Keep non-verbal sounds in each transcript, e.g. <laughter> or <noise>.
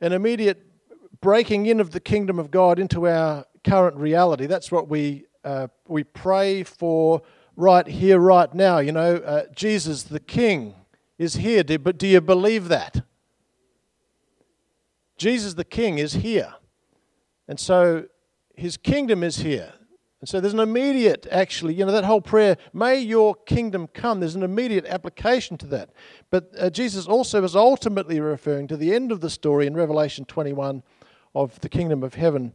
an immediate breaking in of the kingdom of God into our current reality. That's what we, uh, we pray for right here, right now. You know, uh, Jesus the King is here. But do you believe that? Jesus the King is here. And so his kingdom is here. And so there's an immediate, actually, you know, that whole prayer, may your kingdom come, there's an immediate application to that. But uh, Jesus also is ultimately referring to the end of the story in Revelation 21 of the kingdom of heaven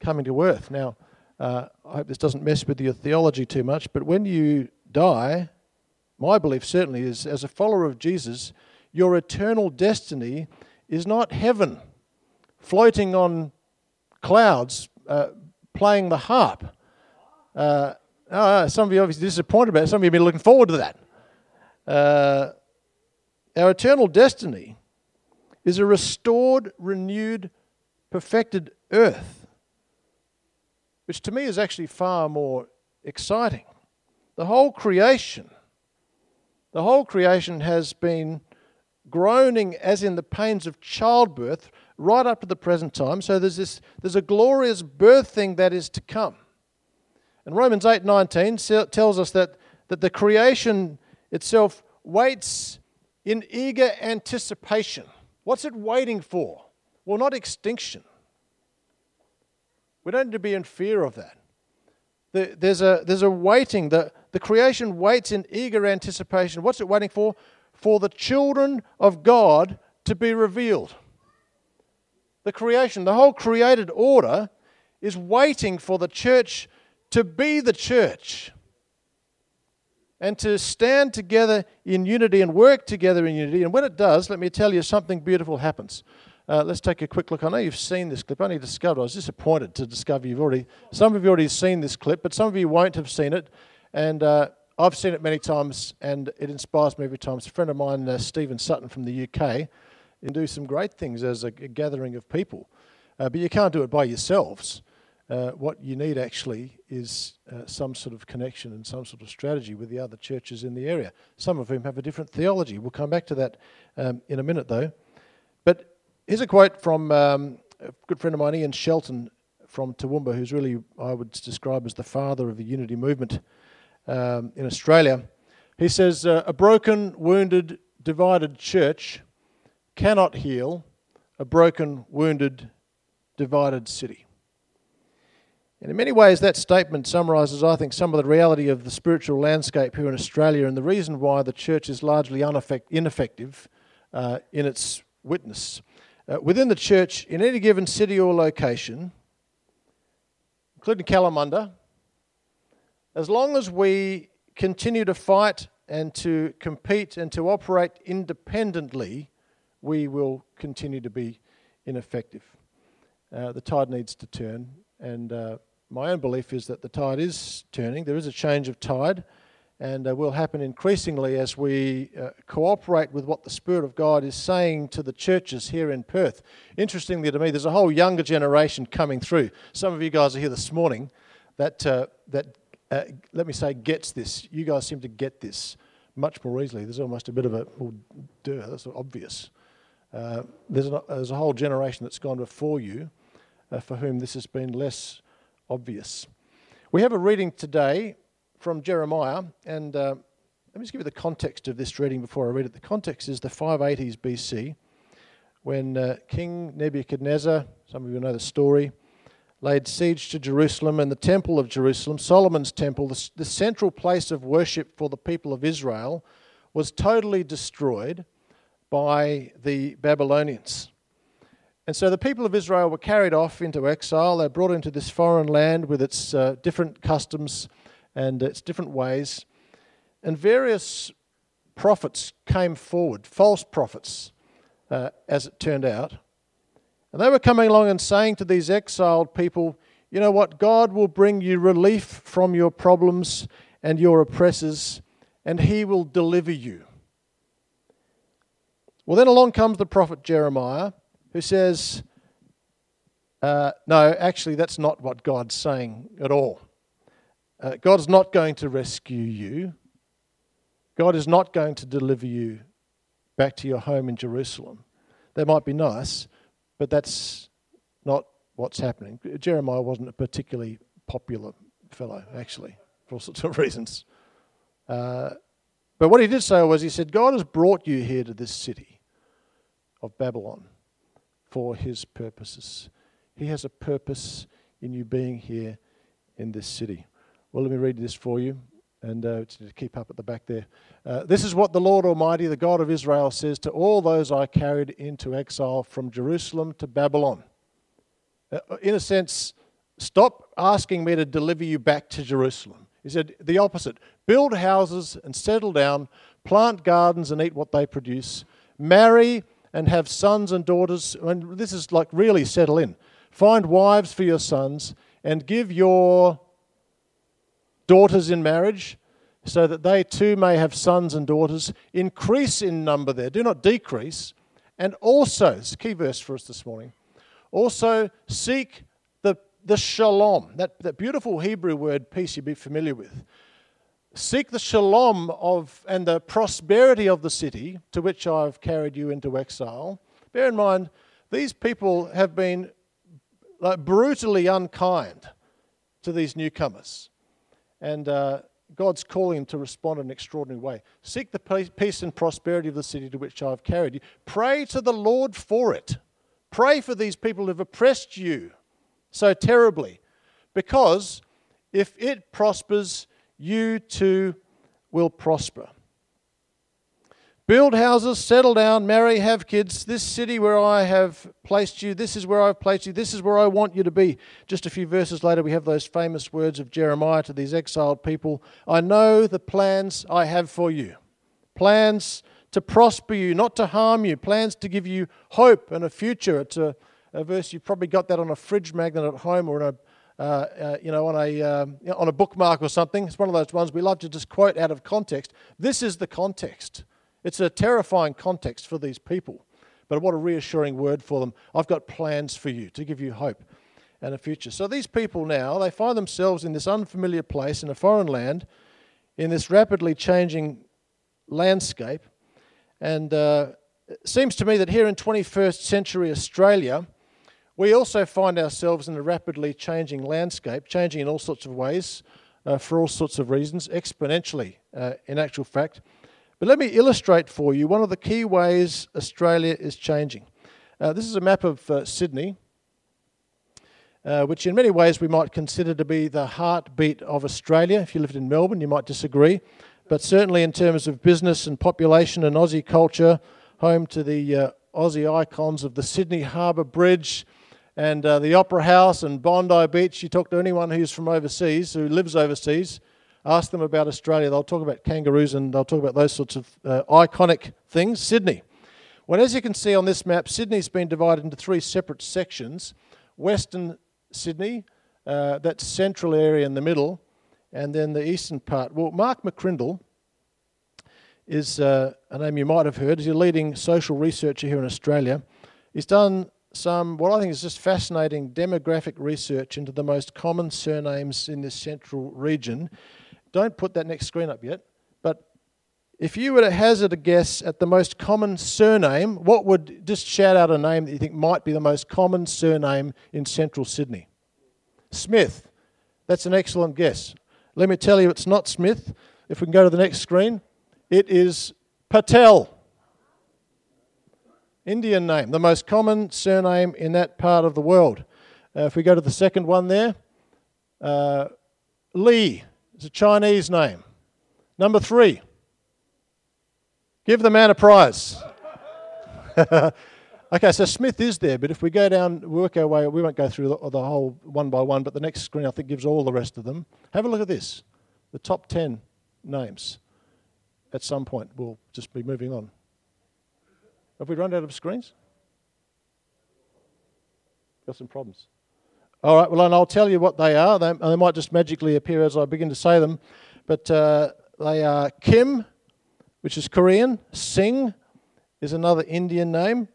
coming to earth. Now, uh, I hope this doesn't mess with your theology too much, but when you die, my belief certainly is as a follower of Jesus, your eternal destiny is not heaven, floating on clouds, uh, playing the harp. Uh, oh, some of you obviously disappointed about it. Some of you have been looking forward to that. Uh, our eternal destiny is a restored, renewed, perfected earth, which to me is actually far more exciting. The whole creation, the whole creation has been groaning as in the pains of childbirth right up to the present time. So there's this there's a glorious birth thing that is to come. And Romans 8:19 tells us that, that the creation itself waits in eager anticipation. What's it waiting for? Well, not extinction. We don't need to be in fear of that. There's a, there's a waiting. The, the creation waits in eager anticipation. What's it waiting for? For the children of God to be revealed. The creation, the whole created order, is waiting for the church to be the church and to stand together in unity and work together in unity. And when it does, let me tell you, something beautiful happens. Uh, let's take a quick look. I know you've seen this clip. I only discovered. I was disappointed to discover you've already. Some of you already seen this clip, but some of you won't have seen it. And uh, I've seen it many times, and it inspires me every time. It's a friend of mine, uh, Stephen Sutton from the UK, and do some great things as a, a gathering of people. Uh, but you can't do it by yourselves. Uh, what you need actually is uh, some sort of connection and some sort of strategy with the other churches in the area, some of whom have a different theology. We'll come back to that um, in a minute, though. But here's a quote from um, a good friend of mine, Ian Shelton from Toowoomba, who's really, I would describe as the father of the unity movement um, in Australia. He says, uh, A broken, wounded, divided church cannot heal a broken, wounded, divided city. And in many ways, that statement summarises, I think, some of the reality of the spiritual landscape here in Australia and the reason why the church is largely ineffective uh, in its witness. Uh, within the church, in any given city or location, including Kalamunda, as long as we continue to fight and to compete and to operate independently, we will continue to be ineffective. Uh, the tide needs to turn, and uh, my own belief is that the tide is turning. There is a change of tide, and uh, will happen increasingly as we uh, cooperate with what the Spirit of God is saying to the churches here in Perth. Interestingly to me, there's a whole younger generation coming through. Some of you guys are here this morning that, uh, that uh, let me say, gets this. You guys seem to get this much more easily. There's almost a bit of a, well, duh, that's obvious. Uh, there's, a, there's a whole generation that's gone before you uh, for whom this has been less obvious. We have a reading today from Jeremiah, and uh, let me just give you the context of this reading before I read it. The context is the 580s BC, when uh, King Nebuchadnezzar, some of you know the story, laid siege to Jerusalem and the temple of Jerusalem, Solomon's temple, the, the central place of worship for the people of Israel, was totally destroyed by the Babylonians. And so the people of Israel were carried off into exile. They were brought into this foreign land with its uh, different customs and its different ways. And various prophets came forward, false prophets, uh, as it turned out. And they were coming along and saying to these exiled people, you know what? God will bring you relief from your problems and your oppressors, and He will deliver you. Well, then along comes the prophet Jeremiah who says, uh, No, actually, that's not what God's saying at all. Uh, God's not going to rescue you. God is not going to deliver you back to your home in Jerusalem. That might be nice, But that's not what's happening. Jeremiah wasn't a particularly popular fellow, actually, for all sorts of <laughs> reasons. Uh, but what he did say was, he said, God has brought you here to this city of Babylon for his purposes. He has a purpose in you being here in this city. Well, let me read this for you and uh, to keep up at the back there. Uh, this is what the Lord Almighty, the God of Israel, says to all those I carried into exile from Jerusalem to Babylon. Uh, in a sense, stop asking me to deliver you back to Jerusalem. He said the opposite build houses and settle down, plant gardens and eat what they produce, marry and have sons and daughters. And this is like really settle in. Find wives for your sons and give your daughters in marriage so that they too may have sons and daughters. Increase in number there, do not decrease. And also, it's a key verse for us this morning, also seek the, the shalom, that, that beautiful Hebrew word peace you'd be familiar with. Seek the shalom of and the prosperity of the city to which I've carried you into exile. Bear in mind, these people have been like brutally unkind to these newcomers. And uh, God's calling them to respond in an extraordinary way. Seek the peace and prosperity of the city to which I've carried you. Pray to the Lord for it. Pray for these people who've oppressed you so terribly. Because if it prospers, you too will prosper. Build houses, settle down, marry, have kids. This city where I have placed you, this is where I've placed you, this is where I want you to be. Just a few verses later, we have those famous words of Jeremiah to these exiled people I know the plans I have for you. Plans to prosper you, not to harm you, plans to give you hope and a future. It's a, a verse, you've probably got that on a fridge magnet at home or in a you know, on a, um, on a bookmark or something. It's one of those ones we love to just quote out of context. This is the context. It's a terrifying context for these people, but what a reassuring word for them. I've got plans for you to give you hope and a future. So these people now, they find themselves in this unfamiliar place in a foreign land, in this rapidly changing landscape. And uh, it seems to me that here in 21st century Australia, we also find ourselves in a rapidly changing landscape, changing in all sorts of ways, uh, for all sorts of reasons, exponentially, uh, in actual fact. But let me illustrate for you one of the key ways Australia is changing. Uh, this is a map of uh, Sydney, uh, which in many ways we might consider to be the heartbeat of Australia. If you lived in Melbourne, you might disagree. But certainly in terms of business and population and Aussie culture, home to the uh, Aussie icons of the Sydney Harbour Bridge and uh, the Opera House and Bondi Beach. You talk to anyone who's from overseas, who lives overseas, ask them about Australia. They'll talk about kangaroos and they'll talk about those sorts of uh, iconic things. Sydney. Well, as you can see on this map, Sydney's been divided into three separate sections Western Sydney, uh, that central area in the middle, and then the eastern part. Well, Mark McCrindle is uh, a name you might have heard. He's a leading social researcher here in Australia. He's done some, what I think is just fascinating demographic research into the most common surnames in this central region. Don't put that next screen up yet. But if you were to hazard a guess at the most common surname, what would just shout out a name that you think might be the most common surname in central Sydney? Smith. That's an excellent guess. Let me tell you, it's not Smith. If we can go to the next screen, it is Patel. Indian name, the most common surname in that part of the world. Uh, if we go to the second one there, uh, Lee. is a Chinese name. Number three, give the man a prize. <laughs> okay, so Smith is there, but if we go down, work our way, we won't go through the, the whole one by one, but the next screen I think gives all the rest of them. Have a look at this the top 10 names. At some point, we'll just be moving on. Have we run out of screens? Got some problems. All right, well, and I'll tell you what they are. They, they might just magically appear as I begin to say them. But uh, they are Kim, which is Korean. Singh is another Indian name.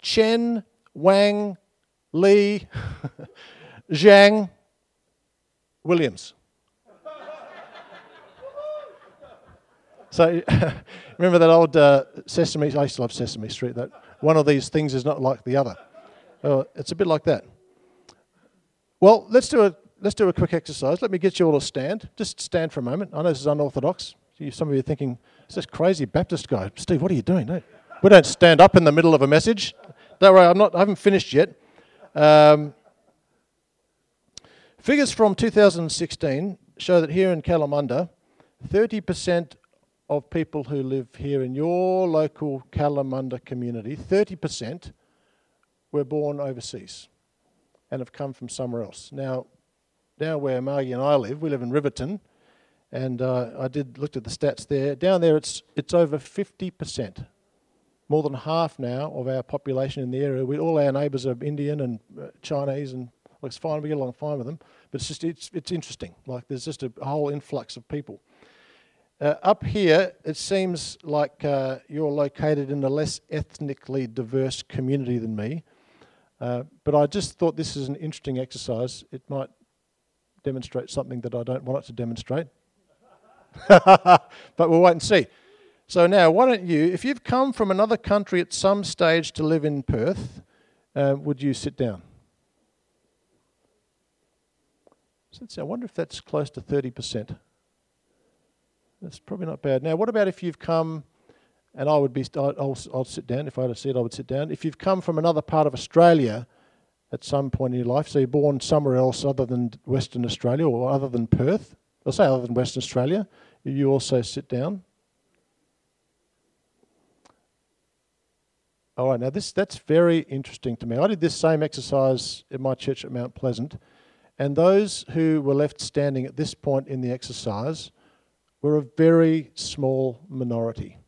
Chen, Wang, Lee, <laughs> Zhang, Williams. So <laughs> remember that old uh, Sesame? I used to love Sesame Street. That one of these things is not like the other. Oh, it's a bit like that. Well, let's do a let's do a quick exercise. Let me get you all to stand. Just stand for a moment. I know this is unorthodox. Some of you are thinking, "Is this crazy Baptist guy, Steve? What are you doing?" No, we don't stand up in the middle of a message. Don't worry, I'm not. I haven't finished yet. Um, figures from 2016 show that here in Kalamunda, 30% of people who live here in your local Kalamunda community, 30% were born overseas and have come from somewhere else. Now, now where Margie and I live, we live in Riverton, and uh, I did looked at the stats there. Down there, it's it's over 50%, more than half now of our population in the area. We, all our neighbours are Indian and uh, Chinese, and well, it's fine. We get along fine with them, but it's just it's it's interesting. Like there's just a whole influx of people. Uh, up here, it seems like uh, you're located in a less ethnically diverse community than me. Uh, but I just thought this is an interesting exercise. It might demonstrate something that I don't want it to demonstrate. <laughs> but we'll wait and see. So now, why don't you, if you've come from another country at some stage to live in Perth, uh, would you sit down? I wonder if that's close to 30%. That's probably not bad. Now, what about if you've come, and I would be, I'll, I'll sit down. If I had a seat, I would sit down. If you've come from another part of Australia at some point in your life, so you're born somewhere else other than Western Australia or other than Perth, I'll say other than Western Australia, you also sit down. All right, now this that's very interesting to me. I did this same exercise in my church at Mount Pleasant, and those who were left standing at this point in the exercise were a very small minority.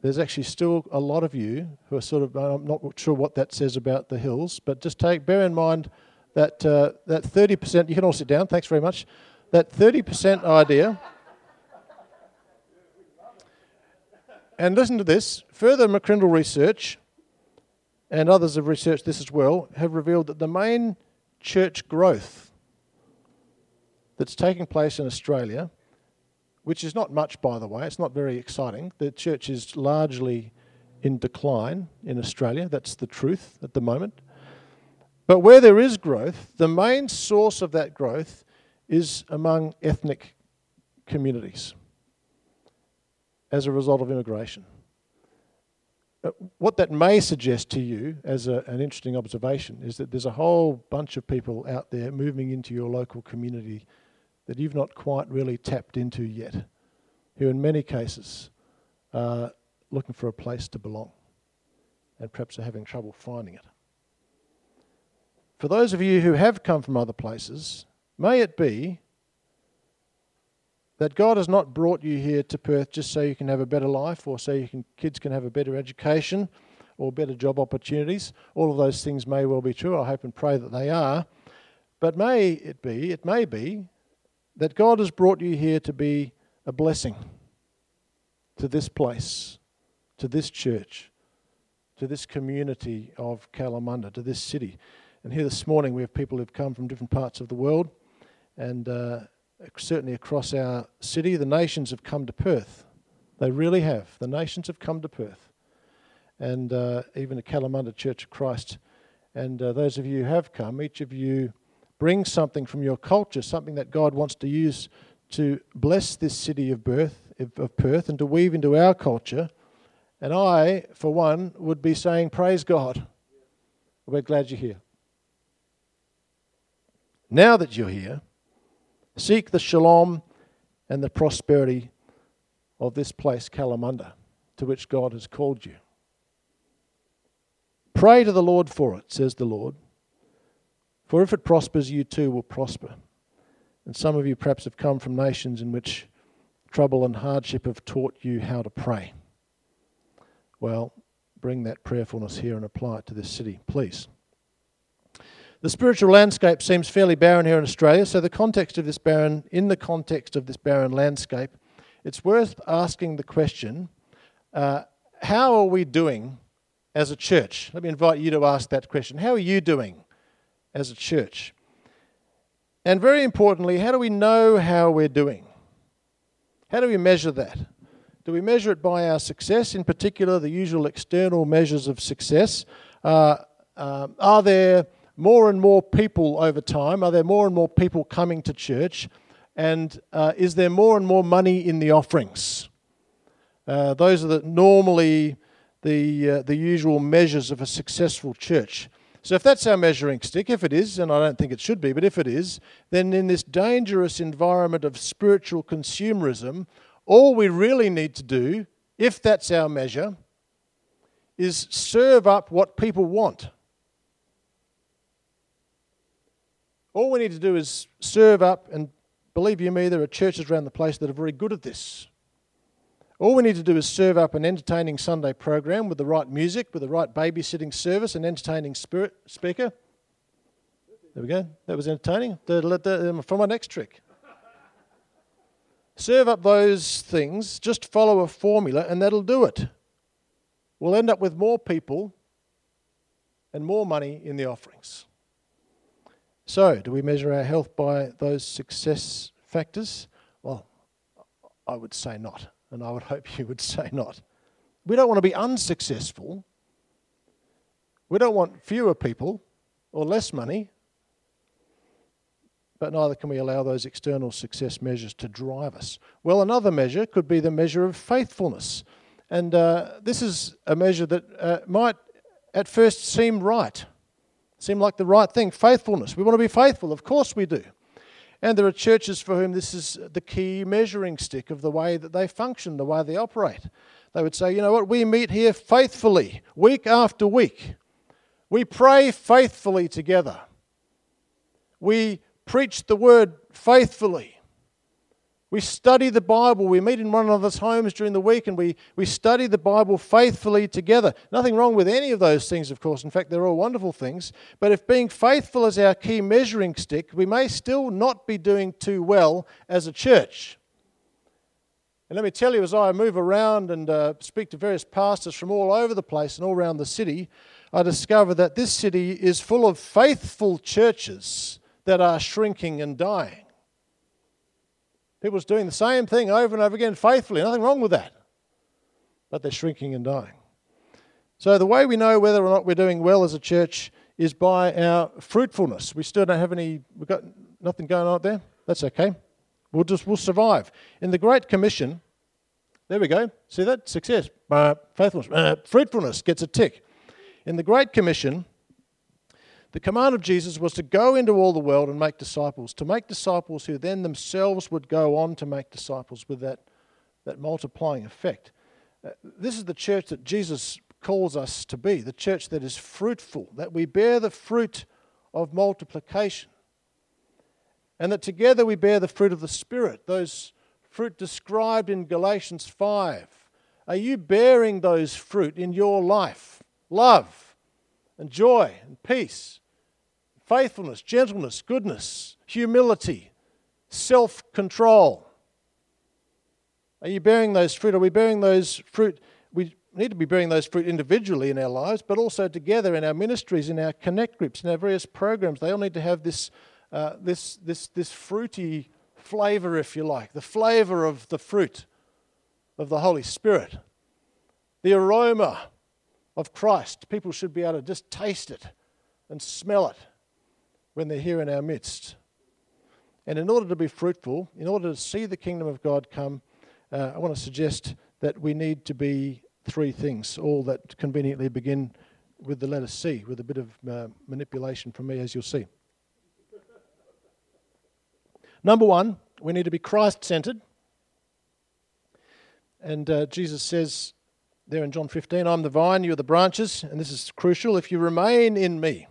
There's actually still a lot of you who are sort of, I'm not sure what that says about the hills, but just take, bear in mind that, uh, that 30%, you can all sit down, thanks very much, that 30% idea. And listen to this further McCrindle research, and others have researched this as well, have revealed that the main church growth that's taking place in Australia, which is not much, by the way, it's not very exciting. The church is largely in decline in Australia. That's the truth at the moment. But where there is growth, the main source of that growth is among ethnic communities as a result of immigration. Uh, what that may suggest to you as a, an interesting observation is that there's a whole bunch of people out there moving into your local community that you've not quite really tapped into yet, who in many cases are looking for a place to belong and perhaps are having trouble finding it. For those of you who have come from other places, may it be that God has not brought you here to Perth just so you can have a better life or so your kids can have a better education or better job opportunities. All of those things may well be true. I hope and pray that they are. But may it be, it may be, that God has brought you here to be a blessing to this place, to this church, to this community of Kalamunda, to this city. And here this morning we have people who've come from different parts of the world, and uh, certainly across our city, the nations have come to Perth. They really have. The nations have come to Perth, and uh, even the Kalamunda Church of Christ. And uh, those of you who have come, each of you bring something from your culture, something that God wants to use to bless this city of birth of Perth and to weave into our culture. And I, for one, would be saying, Praise God. We're glad you're here. Now that you're here, seek the shalom and the prosperity of this place, Kalamunda, to which God has called you. Pray to the Lord for it, says the Lord. For if it prospers, you too will prosper. And some of you perhaps have come from nations in which trouble and hardship have taught you how to pray. Well, bring that prayerfulness here and apply it to this city, please. The spiritual landscape seems fairly barren here in Australia, so the context of this barren, in the context of this barren landscape, it's worth asking the question uh, how are we doing as a church? Let me invite you to ask that question. How are you doing as a church? And very importantly, how do we know how we're doing? How do we measure that? Do we measure it by our success, in particular, the usual external measures of success? Uh, uh, are there more and more people over time? Are there more and more people coming to church? And uh, is there more and more money in the offerings? Uh, those are the, normally the, uh, the usual measures of a successful church. So, if that's our measuring stick, if it is, and I don't think it should be, but if it is, then in this dangerous environment of spiritual consumerism, all we really need to do, if that's our measure, is serve up what people want. All we need to do is serve up, and believe you me, there are churches around the place that are very good at this. All we need to do is serve up an entertaining Sunday program with the right music, with the right babysitting service, an entertaining spirit speaker. There we go. That was entertaining. For my next trick. Serve up those things, just follow a formula, and that'll do it. We'll end up with more people and more money in the offerings. So, do we measure our health by those success factors? Well, I would say not, and I would <laughs> hope you would say not. We don't want to be unsuccessful. We don't want fewer people or less money, but neither can we allow those external success measures to drive us. Well, another measure could be the measure of faithfulness. And uh, this is a measure that uh, might at first seem right seem like the right thing. Faithfulness. We want to be faithful. Of course we do. And there are churches for whom this is the key measuring stick of the way that they function, the way they operate. They would say, you know what, we meet here faithfully, week after week. We pray faithfully together. We preach the word faithfully. We study the Bible. We meet in one another's homes during the week and we, we study the Bible faithfully together. Nothing wrong with any of those things, of course. In fact, they're all wonderful things. But if being faithful is our key measuring stick, we may still not be doing too well as a church. And let me tell you, as I move around and uh, speak to various pastors from all over the place and all around the city, I discover that this city is full of faithful churches that are shrinking and dying. People's doing the same thing over and over again faithfully. Nothing wrong with that. But they're shrinking and dying. So the way we know whether or not we're doing well as a church is by our fruitfulness. We still don't have any, we've got nothing going on there. That's okay. We'll just, we'll survive. In the Great Commission, there we go. See that? Success. Uh, faithfulness. Uh, fruitfulness gets a tick. In the Great Commission, the command of Jesus was to go into all the world and make disciples, to make disciples who then themselves would go on to make disciples with that, that multiplying effect. Uh, this is the church that Jesus calls us to be, the church that is fruitful, that we bear the fruit of multiplication, and that together we bear the fruit of the Spirit, those fruit described in Galatians 5. Are you bearing those fruit in your life? Love and joy and peace faithfulness, gentleness, goodness, humility, self control. Are you bearing those fruit? Are we bearing those fruit? We need to be bearing those fruit individually in our lives, but also together in our ministries, in our connect groups, in our various programs. They all need to have this, uh, this, this, this fruity flavor, if you like, the flavor of the fruit of the Holy Spirit, the aroma of Christ. People should be able to just taste it and smell it when they're here in our midst. And in order to be fruitful, in order to see the kingdom of God come, uh, I want to suggest that we need to be three things, all that conveniently begin with the letter C, with a bit of uh, manipulation from me, as you'll see. Number one, we need to be Christ centered. And uh, Jesus says there in John 15, I'm the vine, you're the branches. And this is crucial. If you remain in me,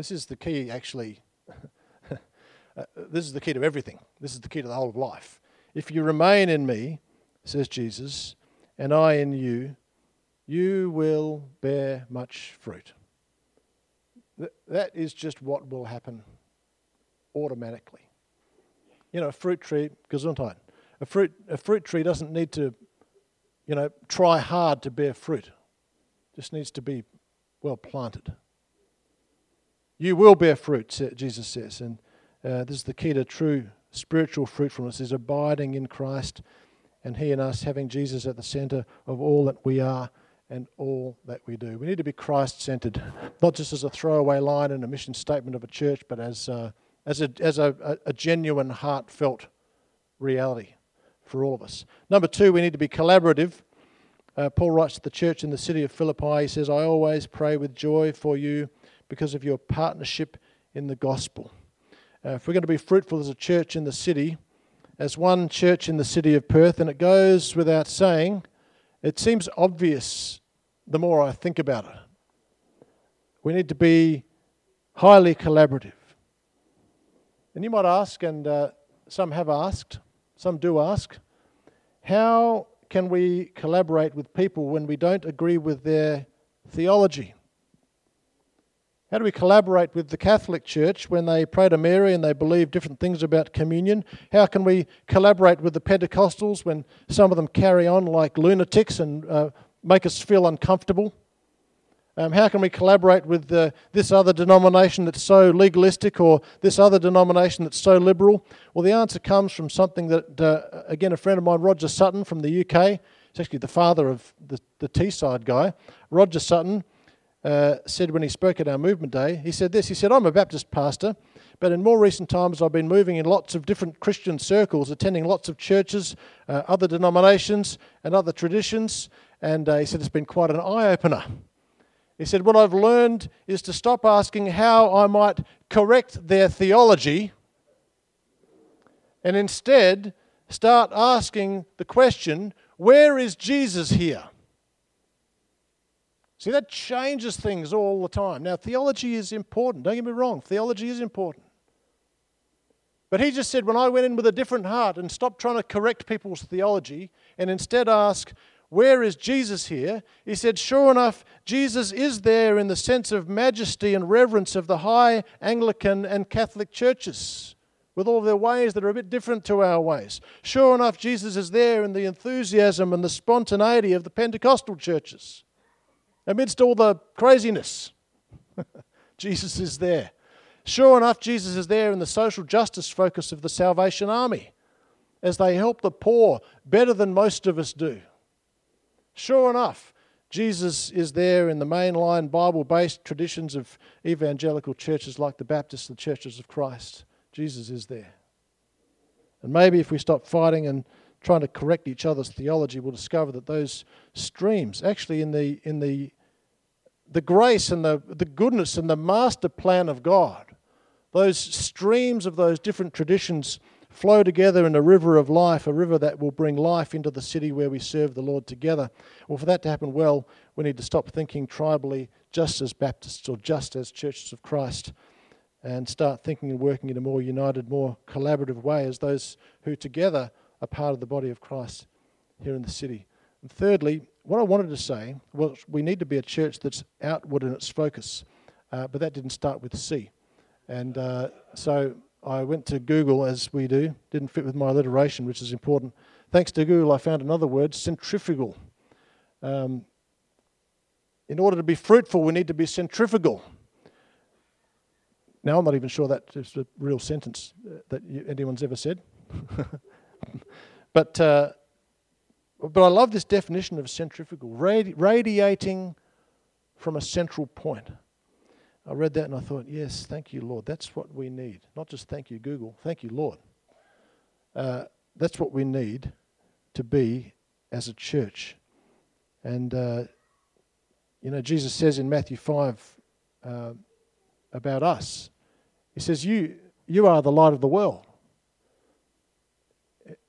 this is the key, actually. <laughs> uh, this is the key to everything. This is the key to the whole of life. If you remain in me, says Jesus, and I in you, you will bear much fruit. Th- that is just what will happen automatically. You know, a fruit tree, Gesundheit. A fruit, a fruit tree doesn't need to, you know, try hard to bear fruit. It just needs to be well planted. You will bear fruit, Jesus says. And uh, this is the key to true spiritual fruitfulness is abiding in Christ and He and us having Jesus at the center of all that we are and all that we do. We need to be Christ centered, <laughs> not just as a throwaway line in a mission statement of a church, but as, uh, as, a, as a, a genuine, heartfelt reality for all of us. Number two, we need to be collaborative. Uh, Paul writes to the church in the city of Philippi, he says, I always pray with joy for you because of your partnership in the gospel. Uh, if we're going to be fruitful as a church in the city, as one church in the city of Perth, and it goes without saying, it seems obvious the more I think about it. We need to be highly collaborative. And you might ask, and uh, some have asked, some do ask, how can we collaborate with people when we don't agree with their theology? How do we collaborate with the Catholic Church when they pray to Mary and they believe different things about communion? How can we collaborate with the Pentecostals when some of them carry on like lunatics and uh, make us feel uncomfortable? Um, how can we collaborate with uh, this other denomination that's so legalistic or this other denomination that's so liberal? Well, the answer comes from something that, uh, again, a friend of mine, Roger Sutton from the UK, it's actually the father of the, the Teesside guy, Roger Sutton, uh, said when he spoke at our movement day, he said this. He said, I'm a Baptist pastor, but in more recent times I've been moving in lots of different Christian circles, attending lots of churches, uh, other denominations, and other traditions. And uh, he said it's been quite an eye opener. He said, What I've learned is to stop asking how I might correct their theology and instead start asking the question, Where is Jesus here? See, that changes things all the time. Now, theology is important. Don't get me wrong, theology is important. But he just said, when I went in with a different heart and stopped trying to correct people's theology and instead ask, where is Jesus here? He said, sure enough, Jesus is there in the sense of majesty and reverence of the high Anglican and Catholic churches with all their ways that are a bit different to our ways. Sure enough, Jesus is there in the enthusiasm and the spontaneity of the Pentecostal churches. Amidst all the craziness, <laughs> Jesus is there. Sure enough, Jesus is there in the social justice focus of the Salvation Army as they help the poor better than most of us do. Sure enough, Jesus is there in the mainline Bible based traditions of evangelical churches like the Baptists and Churches of Christ. Jesus is there. And maybe if we stop fighting and trying to correct each other's theology, we'll discover that those streams, actually, in the, in the the grace and the, the goodness and the master plan of God. Those streams of those different traditions flow together in a river of life, a river that will bring life into the city where we serve the Lord together. Well, for that to happen well, we need to stop thinking tribally just as Baptists or just as churches of Christ and start thinking and working in a more united, more collaborative way as those who together are part of the body of Christ here in the city. And thirdly, what I wanted to say was we need to be a church that's outward in its focus, uh, but that didn't start with C. And uh, so I went to Google, as we do, didn't fit with my alliteration, which is important. Thanks to Google, I found another word centrifugal. Um, in order to be fruitful, we need to be centrifugal. Now, I'm not even sure that is a real sentence uh, that anyone's ever said. <laughs> but uh, but I love this definition of centrifugal, radi- radiating from a central point. I read that and I thought, yes, thank you, Lord. That's what we need. Not just thank you, Google. Thank you, Lord. Uh, that's what we need to be as a church. And, uh, you know, Jesus says in Matthew 5 uh, about us, He says, you, you are the light of the world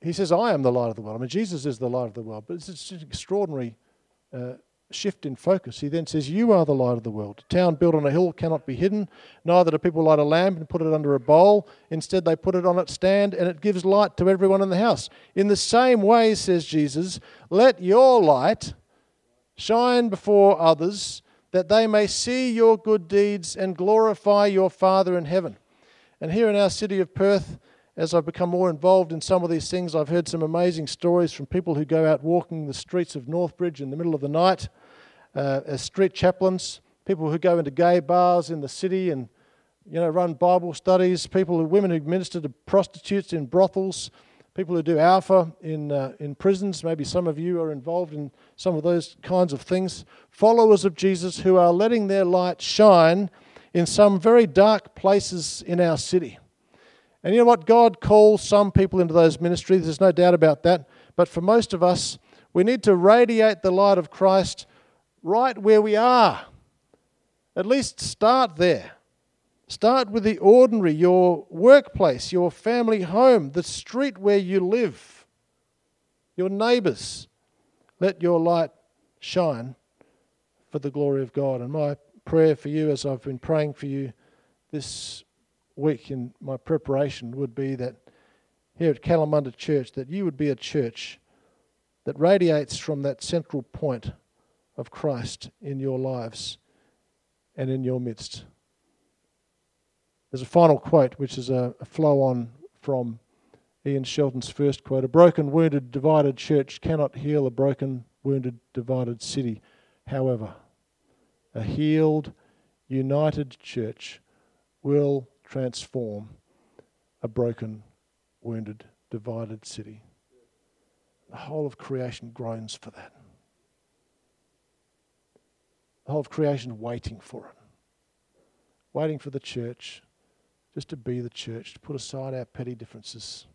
he says, I am the light of the world. I mean, Jesus is the light of the world, but it's an extraordinary uh, shift in focus. He then says, You are the light of the world. A town built on a hill cannot be hidden. Neither do people light a lamp and put it under a bowl. Instead, they put it on its stand, and it gives light to everyone in the house. In the same way, says Jesus, let your light shine before others, that they may see your good deeds and glorify your Father in heaven. And here in our city of Perth, as I've become more involved in some of these things, I've heard some amazing stories from people who go out walking the streets of Northbridge in the middle of the night uh, as street chaplains, people who go into gay bars in the city and you know run Bible studies, people, women who minister to prostitutes in brothels, people who do Alpha in, uh, in prisons. Maybe some of you are involved in some of those kinds of things. Followers of Jesus who are letting their light shine in some very dark places in our city. And you know what? God calls some people into those ministries. There's no doubt about that. But for most of us, we need to radiate the light of Christ right where we are. At least start there. Start with the ordinary, your workplace, your family home, the street where you live, your neighbours. Let your light shine for the glory of God. And my prayer for you, as I've been praying for you this week in my preparation, would be that here at Kalamunda Church, that you would be a church that radiates from that central point of Christ in your lives and in your midst. There's a final quote, which is a, a flow on from Ian Shelton's first quote A broken, wounded, divided church cannot heal a broken, wounded, divided city. However, a healed, united church will transform a broken, wounded, divided city. The whole of creation groans for that. The whole of creation waiting for it, waiting for the church just to be the church, to put aside our petty differences,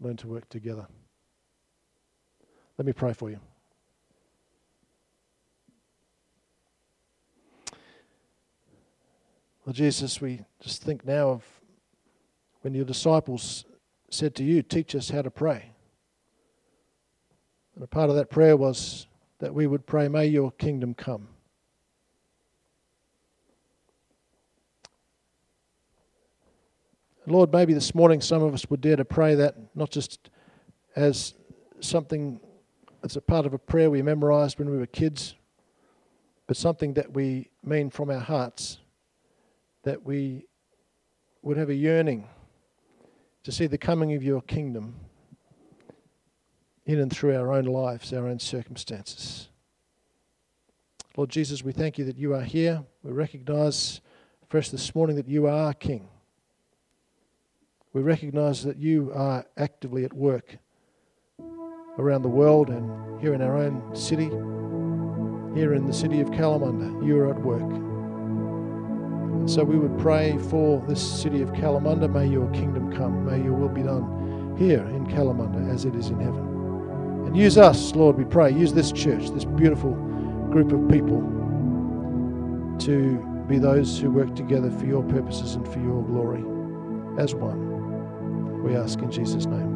learn to work together. Let me pray for you. Well, Jesus, we just think now of when your disciples said to you, Teach us how to pray. And a part of that prayer was that we would pray, May your kingdom come. Lord, maybe this morning some of us would dare to pray that, not just as something that's a part of a prayer we memorized when we were kids, but something that we mean from our hearts, that we would have a yearning to see the coming of your kingdom in and through our own lives, our own circumstances. Lord Jesus, we thank you that you are here. We recognize fresh this morning that you are King. We recognize that you are actively at work around the world and here in our own city, here in the city of Kalamunda. You are at work. So we would pray for this city of Kalamunda. May your kingdom come. May your will be done here in Kalamunda as it is in heaven. And use us, Lord, we pray. Use this church, this beautiful group of people, to be those who work together for your purposes and for your glory as one. We ask in Jesus' name.